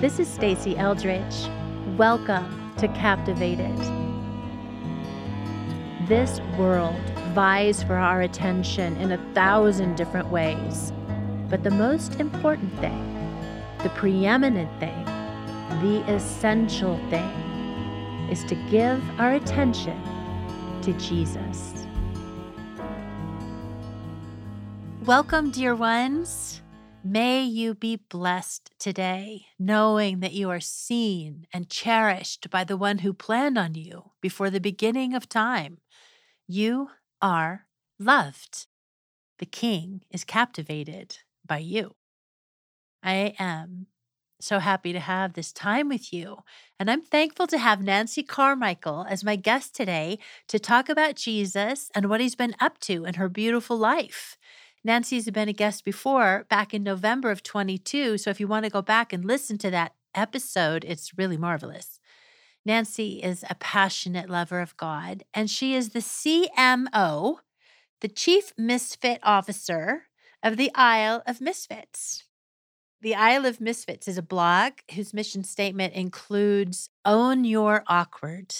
This is Stasi Eldredge. Welcome to Captivated. This world vies for our attention in a thousand different ways. But the most important thing, the preeminent thing, the essential thing, is to give our attention to Jesus. Welcome, dear ones. May you be blessed today, knowing that you are seen and cherished by the one who planned on you before the beginning of time. You are loved. The king is captivated by you. I am so happy to have this time with you. And I'm thankful to have Nancy Carmichael as my guest today to talk about Jesus and what he's been up to in her beautiful life. Nancy's been a guest before back in November of 22. So if you want to go back and listen to that episode, it's really marvelous. Nancy is a passionate lover of God, and she is the CMO, the Chief Misfit Officer of the Isle of Misfits. The Isle of Misfits is a blog whose mission statement includes Own Your Awkward,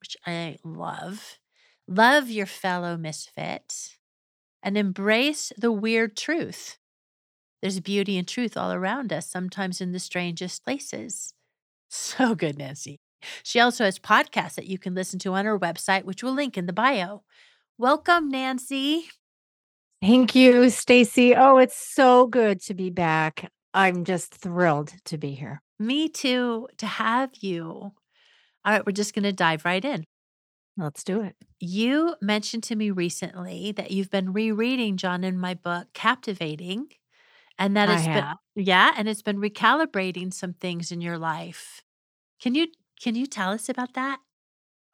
which I love, love your fellow misfit, and embrace the weird truth. There's beauty and truth all around us, sometimes in the strangest places. So good, Nancy. She also has podcasts that you can listen to on her website, which we'll link in the bio. Welcome, Nancy. Thank you, Stasi. Oh, it's so good to be back. I'm just thrilled to be here. Me too, to have you. All right, we're just going to dive right in. Let's do it. You mentioned to me recently that you've been rereading John in my book, Captivating, and that it's been yeah, and it's been recalibrating some things in your life. Can you can you tell us about that?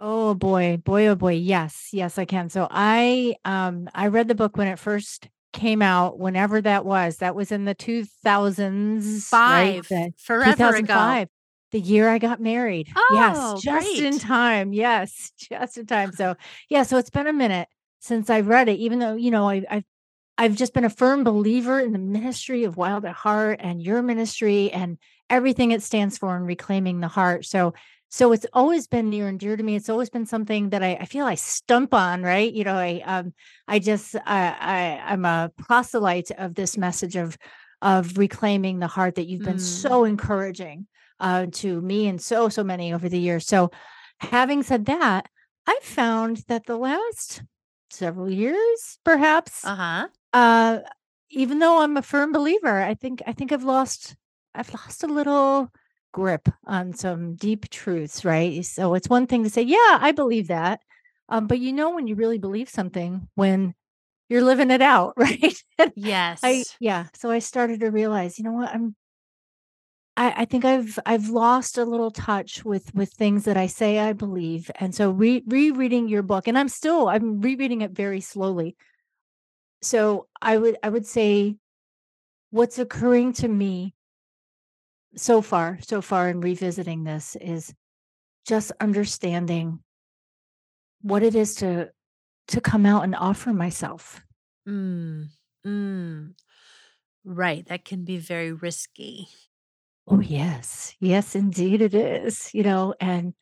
Oh boy, boy, oh boy. Yes, yes, I can. So I um I read the book when it first came out, whenever that was. That was in the 2000s, right? Five The forever ago. 2005. The year I got married. Oh, yes, just in time. Yes, just in time. So yeah, so it's been a minute since I've read it, even though, you know, I I've I've just been a firm believer in the ministry of Wild at Heart and your ministry and everything it stands for in reclaiming the heart. So so it's always been near and dear to me. It's always been something that I, I feel I stump on, right? You know, I um I just I, I I'm a proselyte of this message of of reclaiming the heart that you've been Mm. so encouraging uh to me and so so many over the years. So having said that, I found that the last several years, perhaps, Uh-huh. uh, even though I'm a firm believer, I think I think I've lost I've lost a little grip on some deep truths, right? So it's one thing to say, yeah, I believe that. Um, but you know when you really believe something when you're living it out, right? Yes. I yeah, so I started to realize, you know what, I'm I, I think I've I've lost a little touch with with things that I say I believe. And so re rereading your book, and I'm still I'm rereading it very slowly. So I would I would say what's occurring to me so far, so far in revisiting this is just understanding what it is to to come out and offer myself. Mm. Mm. Right. That can be very risky. Oh yes. Yes, indeed it is. You know, and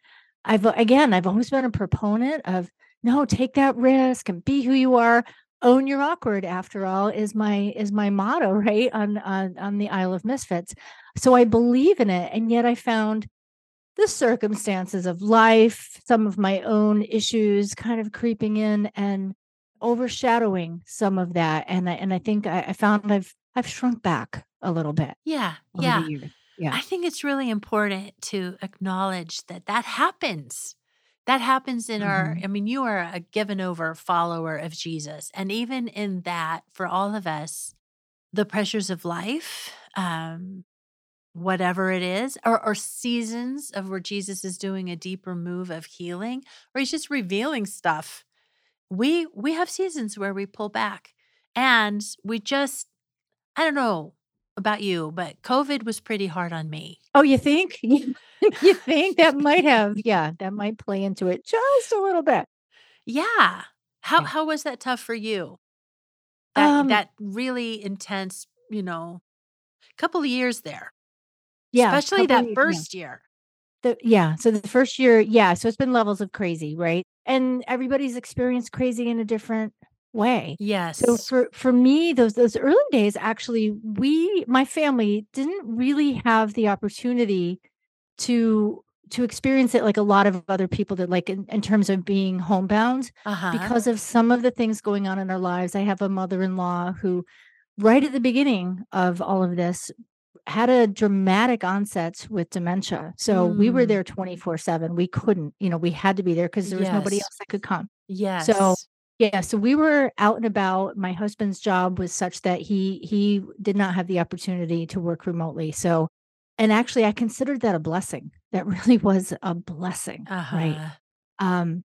I've again, I've always been a proponent of no, take that risk and be who you are. Own your awkward, after all, is my is my motto, right? On on on the Isle of Misfits. So I believe in it. And yet I found the circumstances of life, some of my own issues kind of creeping in and overshadowing some of that. And I and I think I, I found I've I've shrunk back a little bit Yeah. Yeah. Yeah. I think it's really important to acknowledge that that happens. That happens in our, Mhm. I mean, you are a given over follower of Jesus. And even in that, for all of us, the pressures of life, um, whatever it is, or, or seasons of where Jesus is doing a deeper move of healing, or he's just revealing stuff. We we have seasons where we pull back and we just, I don't know about you, but COVID was pretty hard on me. Oh, you think? you think that might have, yeah, that might play into it just a little bit. Yeah. How Yeah. how was that tough for you? That Um, that really intense, you know, couple of years there. Yeah, especially that ye- yeah. first year. The yeah, so the first year, yeah, so it's been levels of crazy, right? And everybody's experienced crazy in a different way. Yes. So for for me, those those early days, actually, we my family didn't really have the opportunity to to experience it like a lot of other people did, like in, in terms of being homebound Uh-huh. because of some of the things going on in our lives. I have a mother-in-law who, right at the beginning of all of this, had a dramatic onset with dementia. So we were Mm. there 24/7. We couldn't, you know, we had to be there because there was nobody else that could come. Yeah. So Yes. Yeah, so we were out and about. My husband's job was such that he he did not have the opportunity to work remotely. So and actually I considered that a blessing. That really was a blessing, right? Uh-huh. Um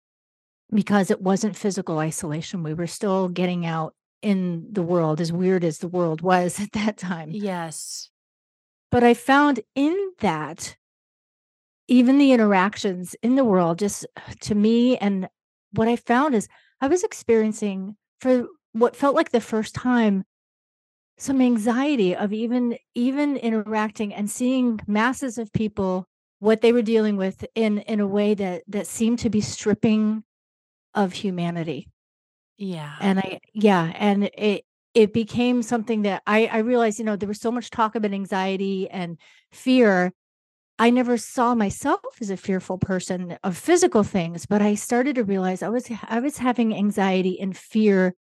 because it wasn't physical isolation. We were still getting out in the world as weird as the world was at that time. Yes. But I found in that even the interactions in the world just to me and what I found is I was experiencing for what felt like the first time some anxiety of even even interacting and seeing masses of people what they were dealing with in in a way that that seemed to be stripping of humanity Yeah. and I yeah, and it it became something that I I realized, you know, there was so much talk about anxiety and fear. I never saw myself as a fearful person of physical things, but I started to realize I was I was having anxiety and fear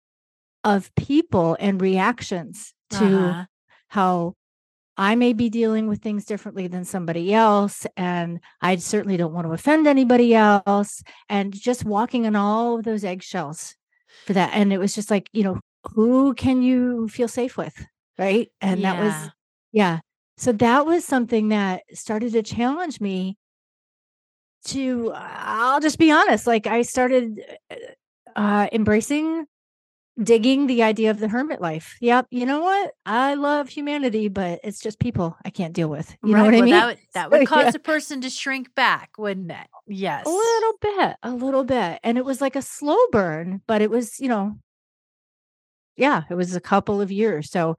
of people and reactions to Uh-huh. how I may be dealing with things differently than somebody else. And I certainly don't want to offend anybody else. And just walking on all of those eggshells for that. And it was just like, you know, who can you feel safe with? Right. And that was, Yeah. So that was something that started to challenge me to, I'll just be honest, like I started uh, embracing digging the idea of the hermit life. Yep. You know what? I love humanity, but it's just people I can't deal with. You know Right. what I mean? that would that So, cause yeah. a person to shrink back, wouldn't it? Yes. A little bit, a little bit. And it was like a slow burn, but it was, you know, yeah, it was a couple of years. So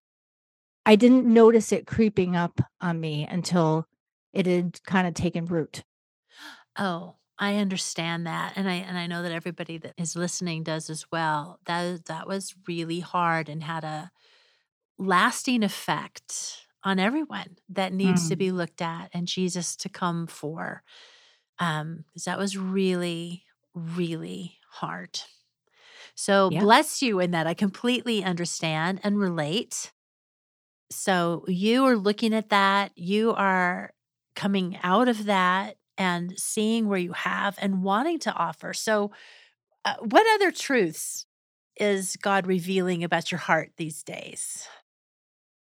I didn't notice it creeping up on me until it had kind of taken root. Oh, I understand that. And I and I know that everybody that is listening does as well. That that was really hard and had a lasting effect on everyone that needs to Mm, be looked at and Jesus to come for. Um, 'cause that was really, really hard. So yeah. bless you in that. I completely understand and relate. So you are looking at that, you are coming out of that and seeing where you have and wanting to offer. So, uh, what other truths is God revealing about your heart these days?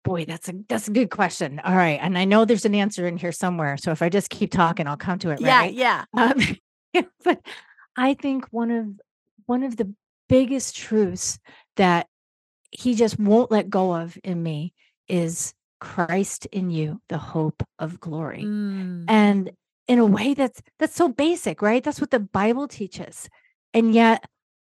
Boy, that's a that's a good question. All right. And I know there's an answer in here somewhere. So if I just keep talking, I'll come to it, Yeah, right? yeah. Um, but I think one of one of the biggest truths that he just won't let go of in me is Christ in you, the hope of glory. Mm, And in a way that's that's so basic, right? That's what the Bible teaches. And yet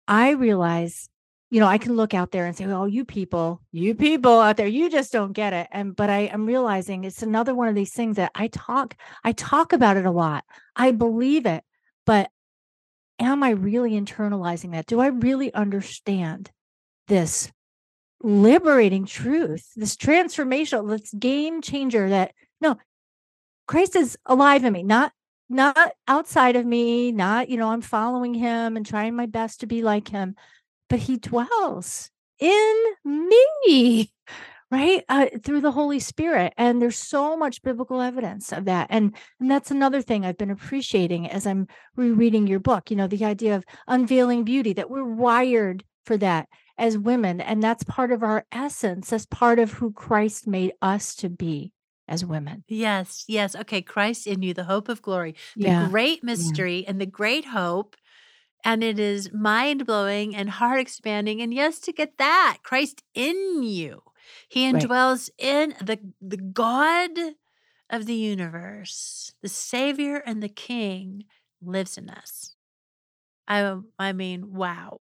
I realize, you know, I can look out there and say, "Oh, you people, you people out there, you just don't get it." And but I am realizing it's another one of these things that I talk I talk about it a lot. I believe it, but am I really internalizing that? Do I really understand this liberating truth, this transformational, this game changer that no, Christ is alive in me, not not outside of me, not, you know, I'm following him and trying my best to be like him, but he dwells in me, right? Uh, through the Holy Spirit. And there's so much biblical evidence of that. And and that's another thing I've been appreciating as I'm rereading your book, you know, the idea of unveiling beauty that we're wired for that as women and that's part of our essence. That's part of who Christ made us to be as women. yes, yes. Okay, Christ in you, the hope of glory, the Yeah. great Yeah. mystery and the great hope. And it is mind blowing and heart expanding. And yes, to get that, Christ in you. He Right. indwells in the, the God of the universe, the Savior and the King lives in us. I, I mean, wow.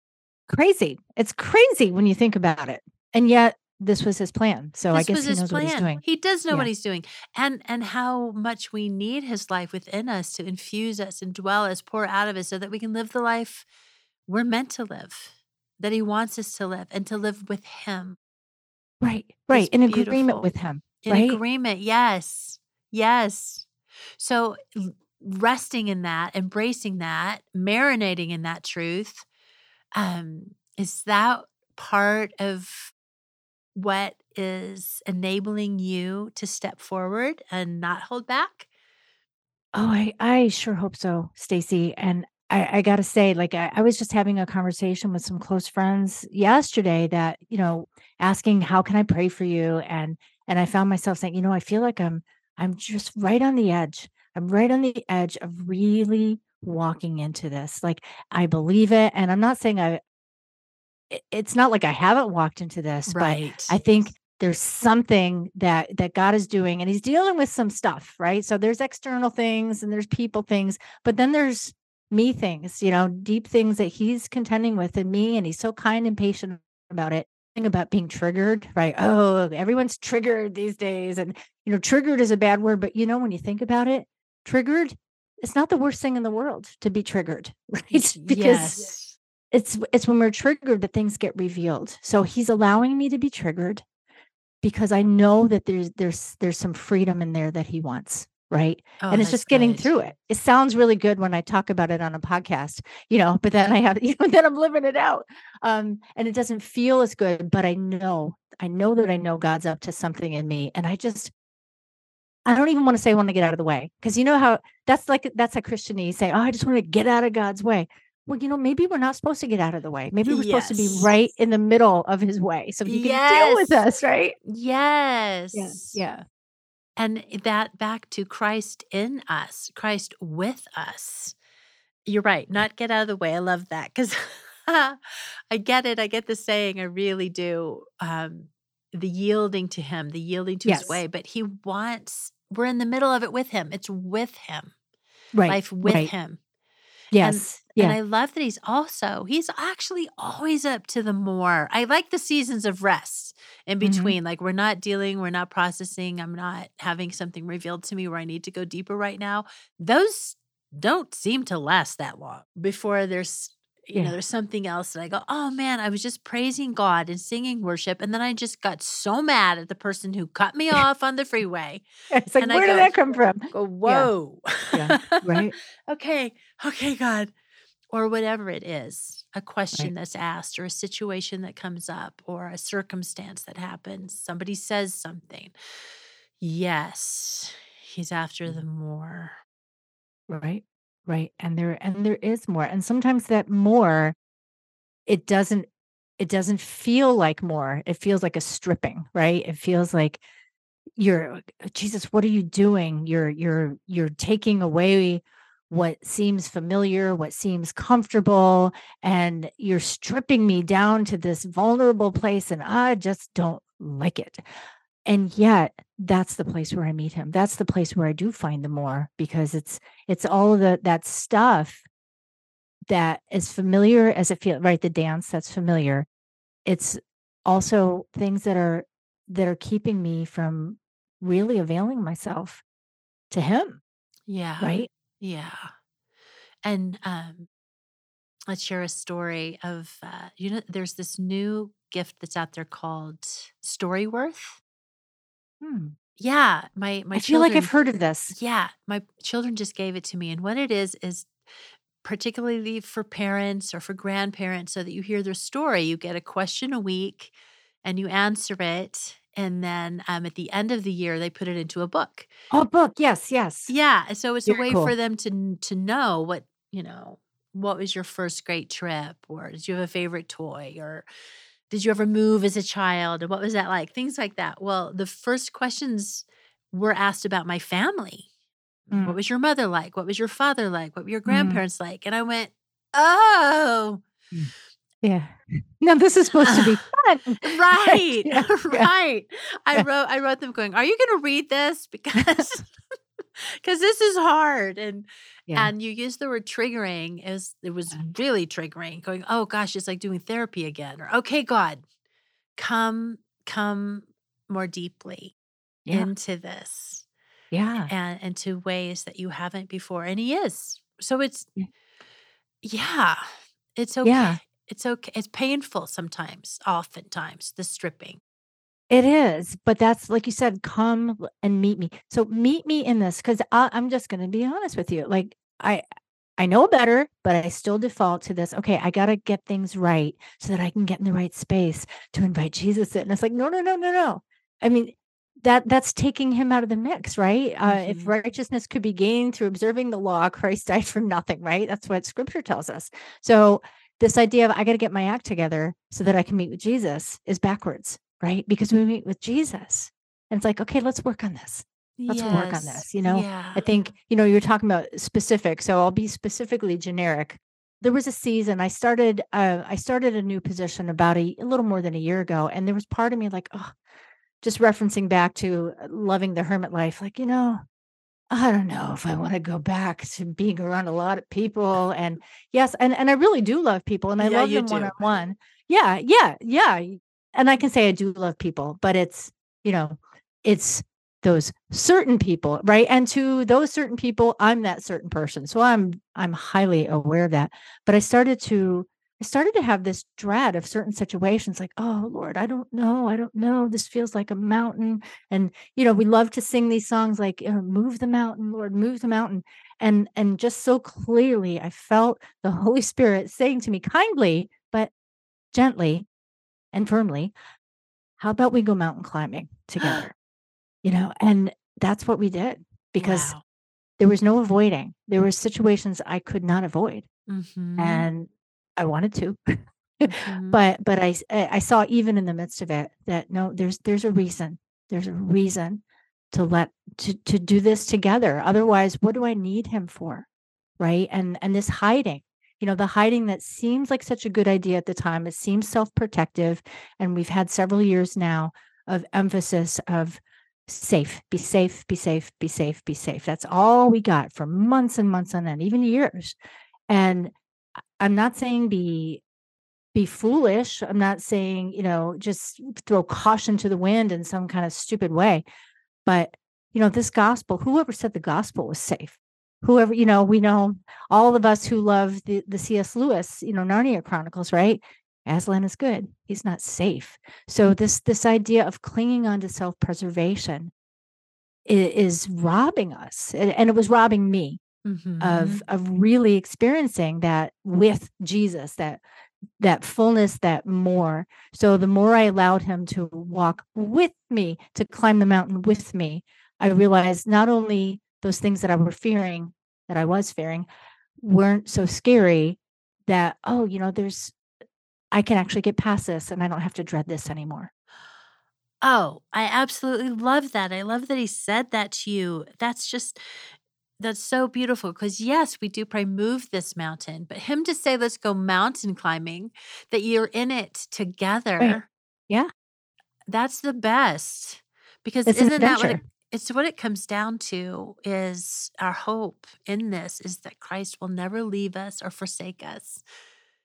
Crazy. It's crazy when you think about it. And yet this was his plan. So I guess he his knows what he's doing. He does know Yeah. what he's doing. And and how much we need his life within us to infuse us and dwell us, pour out of us so that we can live the life we're meant to live, that he wants us to live and to live with him. Right. Right. It's In agreement with him. In Right? agreement. Yes. Yes. So resting in that, embracing that, marinating in that truth, um, is that part of what is enabling you to step forward and not hold back? Oh, I I sure hope so, Stasi. And I, I gotta say, like I, I was just having a conversation with some close friends yesterday that, you know, asking how can I pray for you? And and I found myself saying, you know, I feel like I'm I'm just right on the edge. I'm right on the edge of really walking into this. Like I believe it. And I'm not saying I it's not like I haven't walked into this, but I think there's something that that God is doing and he's dealing with some stuff, right? So there's external things and there's people things, but then there's me things, you know, deep things that he's contending with in me and he's so kind and patient about it. Thing about being triggered, right? Oh, everyone's triggered these days and you know, triggered is a bad word, but you know when you think about it, triggered it's not the worst thing in the world to be triggered, right? Because yes. it's it's when we're triggered that things get revealed. So he's allowing me to be triggered because I know that there's there's there's some freedom in there that he wants, right? Oh, and it's just getting good. through it. It sounds really good when I talk about it on a podcast, you know, but then I have you know then I'm living it out. Um and it doesn't feel as good, but I know I know that I know God's up to something in me and I just I don't even want to say I want to get out of the way because you know how that's like that's a Christianese say, "Oh, I just want to get out of God's way." Well, you know, maybe we're not supposed to get out of the way. Maybe we're supposed to be right in the middle of His way, so He can deal with us, right? Yes. Yeah, yeah, And that back to Christ in us, Christ with us. You're right. Not get out of the way. I love that because I get it. I get the saying. I really do. Um, the yielding to Him, the yielding to His way. But He wants, we're in the middle of it with Him. It's with Him, right, life with right. Him. Yes, And yeah, I love that He's also, He's actually always up to the more. I like the seasons of rest in Mhm. between. Like we're not dealing, we're not processing. I'm not having something revealed to me where I need to go deeper right now. Those don't seem to last that long before there's you know there's something else that I go, oh man, I was just praising God and singing worship, and then I just got so mad at the person who cut me off on the freeway. it's like And I where did go- that come from? Go, whoa, Yeah, right. okay, okay, God, or whatever it is, a question that's asked, or a situation that comes up, or a circumstance that happens. Somebody says something. Yes, He's after mm. the more. Right. Right. And there and there is more. And sometimes that more it doesn't it doesn't feel like more. It feels like a stripping, right? It feels like you're Jesus, what are you doing? You're you're you're taking away what seems familiar, what seems comfortable, and you're stripping me down to this vulnerable place and I just don't like it. And yet that's the place where I meet him. That's the place where I do find the more because it's it's all of the that stuff that is familiar as it feels right the dance that's familiar it's also things that are that are keeping me from really availing myself to him Yeah. right Yeah. And um, let's share a story of, uh, you know, there's this new gift that's out there called Storyworth. Hmm. Yeah. My, my i feel like i've heard of this Yeah. My children just gave it to me. And what it is, is particularly for parents or for grandparents, so that you hear their story. You get a question a week and you answer it. And then um, at the end of the year, they put it into a book. oh book yes yes Yeah, so it's a way cool. for them to to know what you know. What was your first great trip, or did you have a favorite toy, or did you ever move as a child, and what was that like? Things like that. Well, the first questions were asked about my family. Mm. What was your mother like? What was your father like? What were your Mm. grandparents like? And I went, oh, yeah no this is supposed to be fun right, Yeah, yeah. right. I wrote I wrote them going, Are you gonna read this? Because because this is hard. And yeah and you use the word triggering it was it was Yeah. really triggering, going, Oh gosh, it's like doing therapy again. Or okay, God, come come more deeply Yeah. into this Yeah. and into ways that you haven't before. And he is. So it's, Yeah. it's okay. It's okay. It's painful sometimes, oftentimes, the stripping. It is, but that's like you said, come and meet me. So meet me in this because I'm just going to be honest with you. Like I, I know better, but I still default to this. Okay, I got to get things right so that I can get in the right space to invite Jesus in. And it's like, no, no, no, no, no. I mean, that that's taking him out of the mix, right? Uh, if Mhm. righteousness could be gained through observing the law, Christ died for nothing, right? That's what Scripture tells us. So this idea of I got to get my act together so that I can meet with Jesus is backwards, right? Because we meet with Jesus, and it's like, okay, let's work on this. Let's work on this. You know, Yeah. I think, you know, you're talking about specific, so I'll be specifically generic. There was a season I started uh, I started a new position about a, a little more than a year ago and there was part of me like, oh, just referencing back to uh, loving the hermit life, like, you know, I don't know if I want to go back to being around a lot of people and yes, and and I really do love people and I Yeah, love them one on one. Yeah, yeah, yeah. And I can say I do love people, but it's, you know, it's those certain people, right? And to those certain people, I'm that certain person. So I'm I'm highly aware of that. But I started to I started to have this dread of certain situations like, oh Lord, I don't know. I don't know. This feels like a mountain. And you know, we love to sing these songs like uh, move the mountain, Lord, move the mountain. And and just so clearly I felt the Holy Spirit saying to me kindly, but gently and firmly, how about we go mountain climbing together? you know, and that's what we did because Wow. there was no avoiding. There were situations I could not avoid Mhm. and I wanted to. Mhm. but but I saw even in the midst of it that no there's there's a reason. There's a reason to let to to do this together. Otherwise, what do I need him for? Right? And and this hiding, you know, the hiding that seems like such a good idea at the time, it seems self-protective and we've had several years now of emphasis of safe, be safe, be safe, be safe, be safe. That's all we got for months and months on end, even years. And I'm not saying be be foolish. I'm not saying, you know, just throw caution to the wind in some kind of stupid way. But, you know, this gospel, whoever said the gospel was safe, whoever, you know, we know all of us who love the, the C.S. Lewis, you know, Narnia Chronicles, right? Aslan is good. He's not safe. So this this idea of clinging on to self-preservation i- is, robbing us. And, and it was robbing me Mhm. of of really experiencing that with Jesus, that that fullness, that more. So the more I allowed him to walk with me, to climb the mountain with me, I realized not only those things that I were fearing, that I was fearing, weren't so scary that, oh, you know, there's I can actually get past this and I don't have to dread this anymore. Oh, I absolutely love that. I love that he said that to you. That's just that's so beautiful because yes, we do pray move this mountain, but him to say let's go mountain climbing, that you're in it together. Yeah. That's the best. Because It's isn't that what it. It's what it comes down to is our hope in this is that Christ will never leave us or forsake us.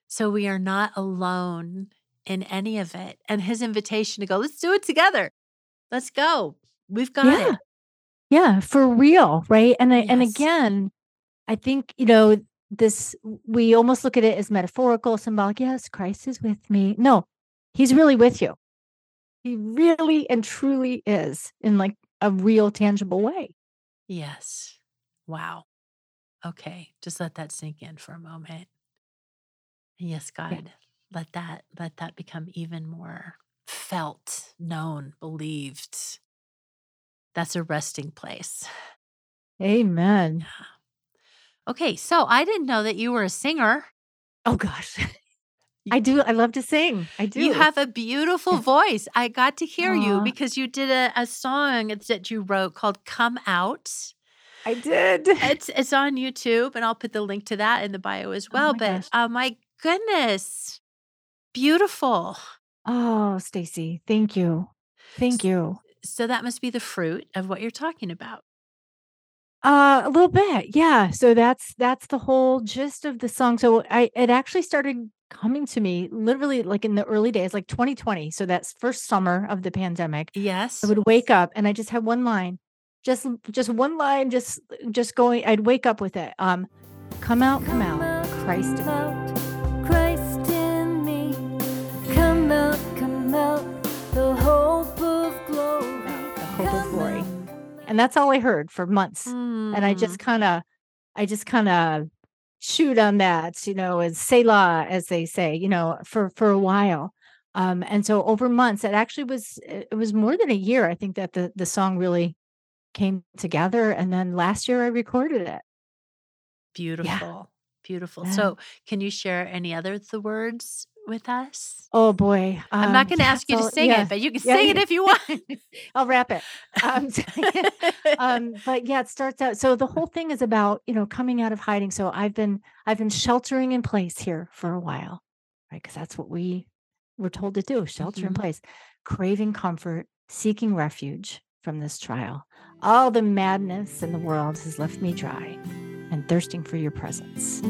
So we are not alone in any of it. And his invitation to go, let's do it together. Let's go. We've got Yeah. it. Yeah, for real, right? And I, and again, I think, you know, this we almost look at it as metaphorical, symbolic. Yes, Christ is with me. No, he's really with you. He really and truly is in like a real tangible way. Yes. Wow. Okay. Just let that sink in for a moment. Yes, God, let that let that become even more felt, known, believed. That's a resting place. Amen. Okay, so I didn't know that you were a singer. Oh gosh. I do. I love to sing. I do. You have a beautiful voice. I got to hear you because you did a, a song that you wrote called Come Out. I did. It's it's on YouTube, and I'll put the link to that in the bio as Oh well. my but gosh. uh, my goodness, beautiful. Oh, Stasi, thank you. Thank you. So that must be the fruit of what you're talking about. Uh, a little bit, yeah. So that's that's the whole gist of the song. So I it actually started coming to me literally like in the early days, like 2020. So that's first summer of the pandemic. Yes. I would wake up and I just had one line, just just one line, just just going. I'd wake up with it. Um, come out, come, come out, out, Christ. Come out, Christ in me. Come out, come out, the hope of glory. The hope come of glory. And that's all I heard for months. Mm. And I just hmm. kind of, I just kind of shoot on that, you know, as Selah, as they say, you know, for for a while. Um, and so over months, it actually was it was more than a year. I think that the the song really came together. And then last year I recorded it. Beautiful. Yeah. Beautiful. Yeah. So can you share any other the words with us? Oh boy. Um, I'm not um, going to ask you to sing yeah. it, but you can sing it if you want. I'll rap it. Um, um, but yeah, it starts out. So the whole thing is about, you know, coming out of hiding. So I've been, I've been sheltering in place here for a while, right? Cause that's what we were told to do, shelter mm-hmm. in place, craving comfort, seeking refuge from this trial. All the madness in the world has left me dry and thirsting for your presence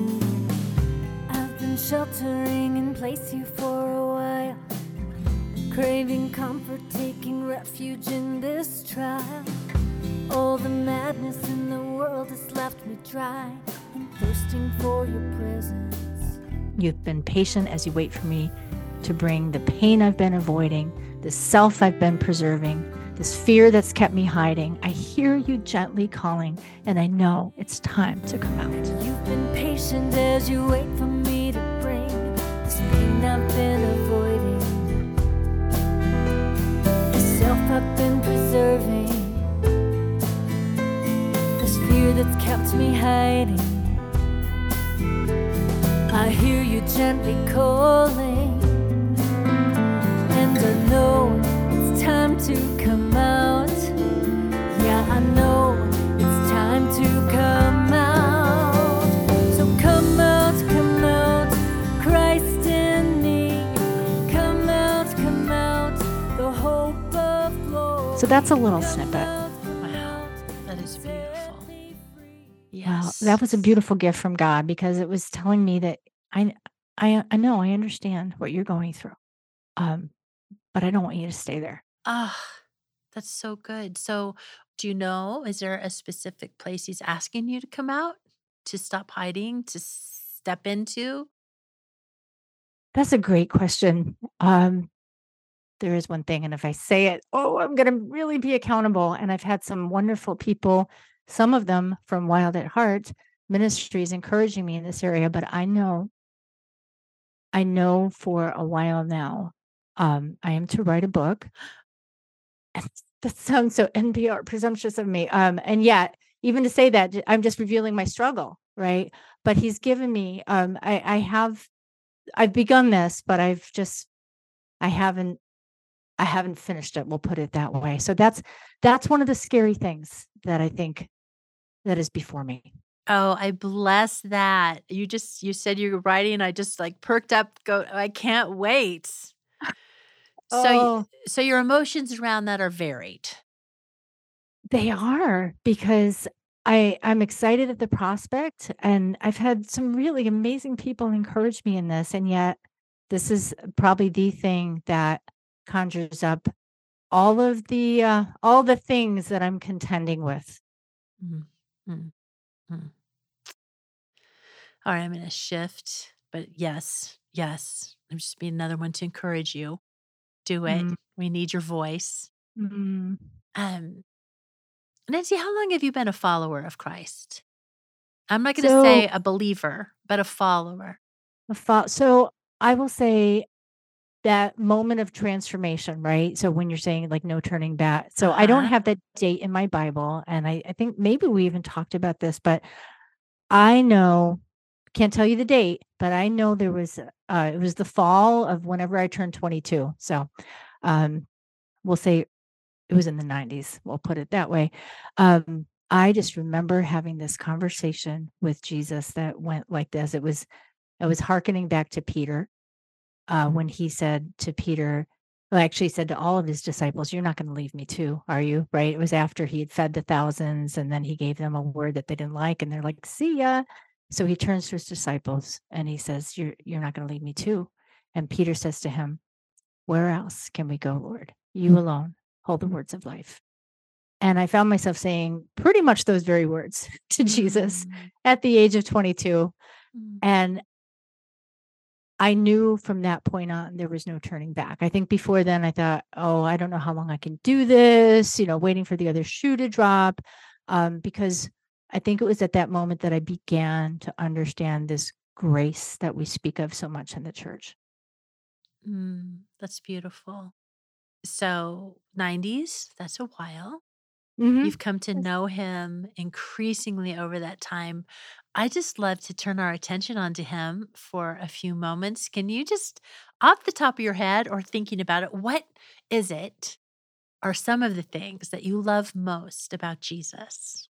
sheltering in place here for a while. Craving comfort, taking refuge in this trial. All the madness in the world has left me dry and thirsting for your presence. You've been patient as you wait for me to bring the pain I've been avoiding, the self I've been preserving, this fear that's kept me hiding. I hear you gently calling, and I know it's time to come out. You've been patient as you wait for me fear that's kept me hiding. I hear you gently calling, and I know it's time to come out. Yeah, I know it's time to come out. So that's a little snippet. That was a beautiful gift from God because it was telling me that I I I know I understand what you're going through. Um, but I don't want you to stay there. Ah, that's so good. So, do you know, is there a specific place he's asking you to come out, to stop hiding, to step into? That's a great question. Um, there is one thing. And if I say it, oh, I'm going to really be accountable. And I've had some wonderful people, some of them from Wild at Heart Ministries, encouraging me in this area. But I know, I know for a while now, um, I am to write a book. That sounds so NPR presumptuous of me. Um, and yet, even to say that, I'm just revealing my struggle, right? But he's given me, um, I, I have, I've begun this, but I've just I haven't I haven't finished it. We'll put it that way. So that's that's one of the scary things that I think that is before me. Oh, I bless that. You just you said you were writing. I just like perked up. Go. I can't wait. So, oh, so your emotions around that are varied. They are because I I'm excited at the prospect, and I've had some really amazing people encourage me in this, and yet this is probably the thing that conjures up all of the uh, all the things that I'm contending with. Mm-hmm. Mm-hmm. All right, I'm going to shift, but yes, yes, I'm just being another one to encourage you. Do it. Mm-hmm. We need your voice. Mm-hmm. Um, Nancy, how long have you been a follower of Christ? I'm not going to so, say a believer, but a follower. A fo- so I will say that moment of transformation, right? So when you're saying like no turning back. So uh-huh. I don't uh-huh. have that date in my Bible. And I, I think maybe we even talked about this, but I know, can't tell you the date, but I know there was, uh, it was the fall of whenever I turned 22. So um, we'll say it was in the 90s. We'll put it that way. Um, I just remember having this conversation with Jesus that went like this. It was, I was hearkening back to Peter uh, when he said to Peter, well, actually said to all of his disciples, You're not going to leave me too, are you? Right. It was after he had fed the thousands and then he gave them a word that they didn't like. And they're like, See ya. So he turns to his disciples and he says, You're you're not going to leave me too. And Peter says to him, Where else can we go, Lord? You alone hold the words of life. And I found myself saying pretty much those very words to Jesus Mm, at the age of 22. mm, And I knew from that point on there was no turning back. I think before then I thought, oh, I don't know how long I can do this, you know, waiting for the other shoe to drop. Um, because I think it was at that moment that I began to understand this grace that we speak of so much in the church. mm. That's beautiful. So, 90s, that's a while. Mhm. You've come to know him increasingly over that time. I just love to turn our attention onto him for a few moments. Can you just, off the top of your head or thinking about it, what is it are some of the things that you love most about Jesus?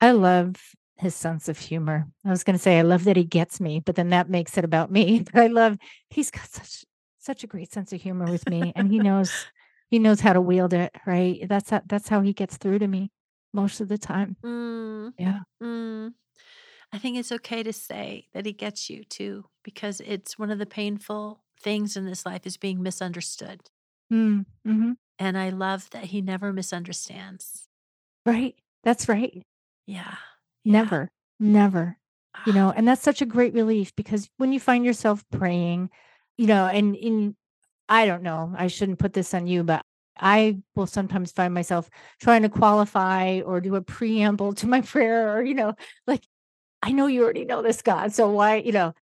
I love his sense of humor. I was going to say I love that he gets me, but then that makes it about me. But I love he's got such such a great sense of humor with me and he knows he knows how to wield it, right? That's how, that's how he gets through to me most of the time. Mm, Yeah. mm. I think it's okay to say that he gets you too, because it's one of the painful things in this life is being misunderstood. Mm, mhm. And I love that he never misunderstands. Right. That's right. Yeah. Yeah. Never. Never. You Ah, know, and that's such a great relief because when you find yourself praying, you know, and in I don't know, I shouldn't put this on you, but I will sometimes find myself trying to qualify or do a preamble to my prayer or, you know, like I know you already know this God, so why, you know,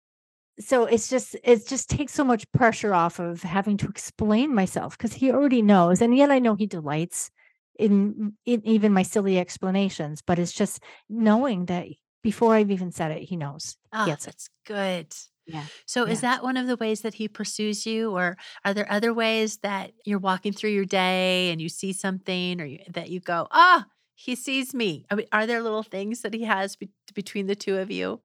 so it's just it just takes so much pressure off of having to explain myself because he already knows and yet i know he delights in, in even my silly explanations but it's just knowing that before i've even said it he knows ah, gets it that's good. Yeah So, is that one of the ways that he pursues you, or are there other ways that you're walking through your day and you see something, or you, that you go, ah, he sees me? I mean, are there little things that he has be- between the two of you?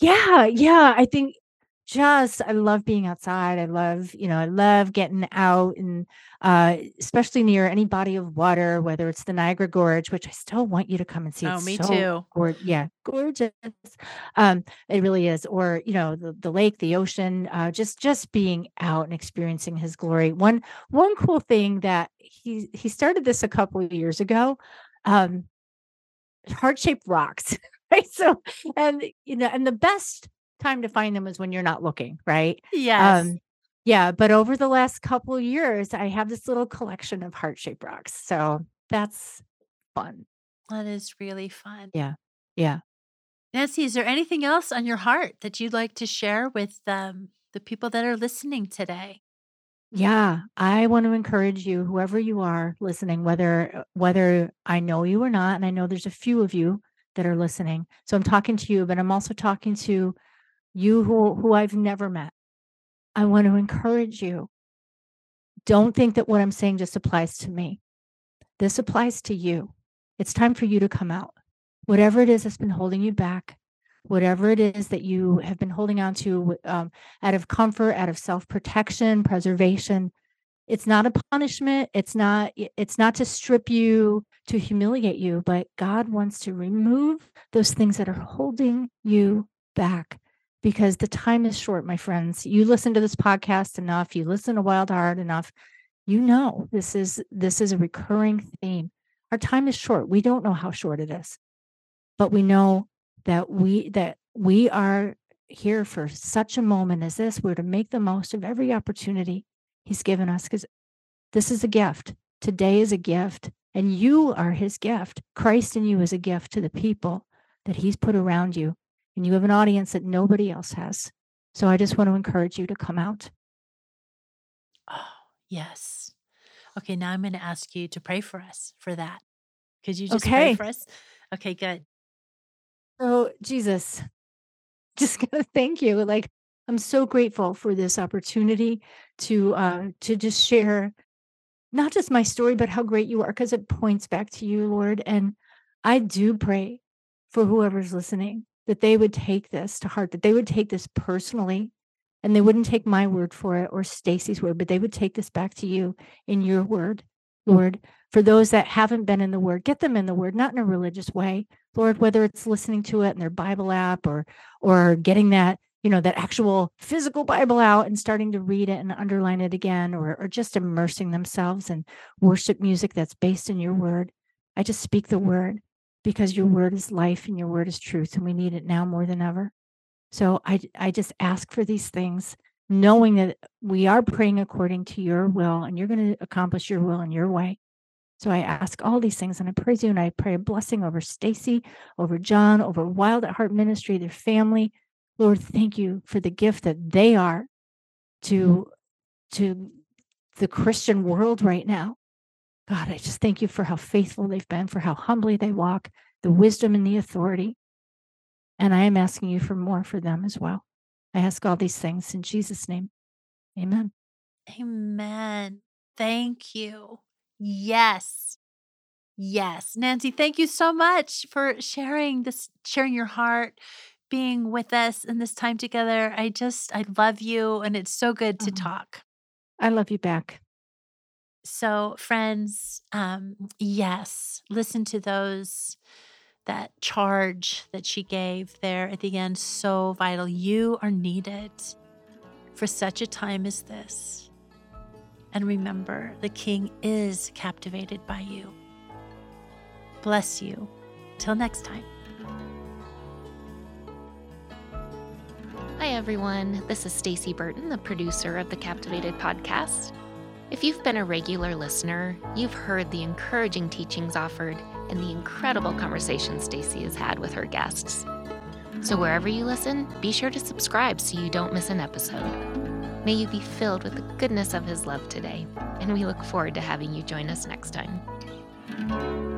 Yeah, yeah, I think just I love being outside. I love, you know, I love getting out and uh especially near any body of water, whether it's the Niagara Gorge, which I still want you to come and see. Oh, It's me so too. gor yeah, gorgeous. Um it really is. Or, you know, the, the lake, the ocean, uh just just being out and experiencing his glory. One one cool thing that he he started this a couple of years ago. Um heart-shaped rocks, right? So, and you know, and the best time to find them is when you're not looking, right? Yes, Um, yeah, but over the last couple of years, I have this little collection of heart-shaped rocks. So that's fun. that is really fun. Yeah. Yeah. Nancy, is there anything else on your heart that you'd like to share with um, the people that are listening today? Yeah. I want to encourage you, whoever you are listening, whether whether I know you or not, and I know there's a few of you that are listening. So I'm talking to you, but I'm also talking to you who who I've never met. I want to encourage you Don't think that what I'm saying just applies to me. This applies to you. It's time for you to come out. Whatever it is that's been holding you back, whatever it is that you have been holding on to um, out of comfort, out of self protection, preservation, it's not a punishment. It's not. It's not to strip you, to humiliate you. But God wants to remove those things that are holding you back, because the time is short, my friends. You listen to this podcast enough. You listen to Wild Heart enough you know this is this is a recurring theme. Our time is short. We don't know how short it is but we know that we that we are here for such a moment as this. We're to make the most of every opportunity he's given us because this is a gift. Today is a gift and you are his gift. Christ in you is a gift to the people that he's put around you and you have an audience that nobody else has so i just want to encourage you to come out Oh, yes. Okay, now I'm going to ask you to pray for us for that. Could you just pray for us? Okay, good. so jesus just gonna thank you. Like I'm so grateful for this opportunity to uh to just share not just my story, but how great you are, because it points back to you, Lord. And I do pray for whoever's listening that they would take this to heart, that they would take this personally, and they wouldn't take my word for it or Stasi's word, but they would take this back to you in your word mm. Lord, for those that haven't been in the word, get them in the word, not in a religious way. Lord, whether it's listening to it in their Bible app or or getting that, you know, that actual physical Bible out and starting to read it and underline it again, or or just immersing themselves in worship music that's based in your word. I just speak the word because your word is life and your word is truth, and we need it now more than ever. So I I just ask for these things knowing that we are praying according to your will and you're going to accomplish your will in your way. So I ask all these things and I praise you and I pray a blessing over Stasi, over John, over Wild at Heart Ministry, their family. Lord, thank you for the gift that they are mm-hmm. to to the Christian world right now. God, I just thank you for how faithful they've been, for how humbly they walk, the wisdom and the authority. And I am asking you for more for them as well. I ask all these things in Jesus' name. Amen. Amen. Thank you. Yes. Yes. Nancy, thank you so much for sharing this, sharing your heart, being with us in this time together. I just, I love you, and it's so good to Oh, talk. I love you back. So, friends, um, yes, listen to those that charge that she gave there at the end. So vital. You are needed for such a time as this. And remember, the King is captivated by you. Bless you. Till next time. Hi everyone, this is Stacy Burton, the producer of the Captivated podcast. If you've been a regular listener, you've heard the encouraging teachings offered and the incredible conversations Stasi has had with her guests. So wherever you listen, be sure to subscribe so you don't miss an episode. May you be filled with the goodness of his love today, and we look forward to having you join us next time.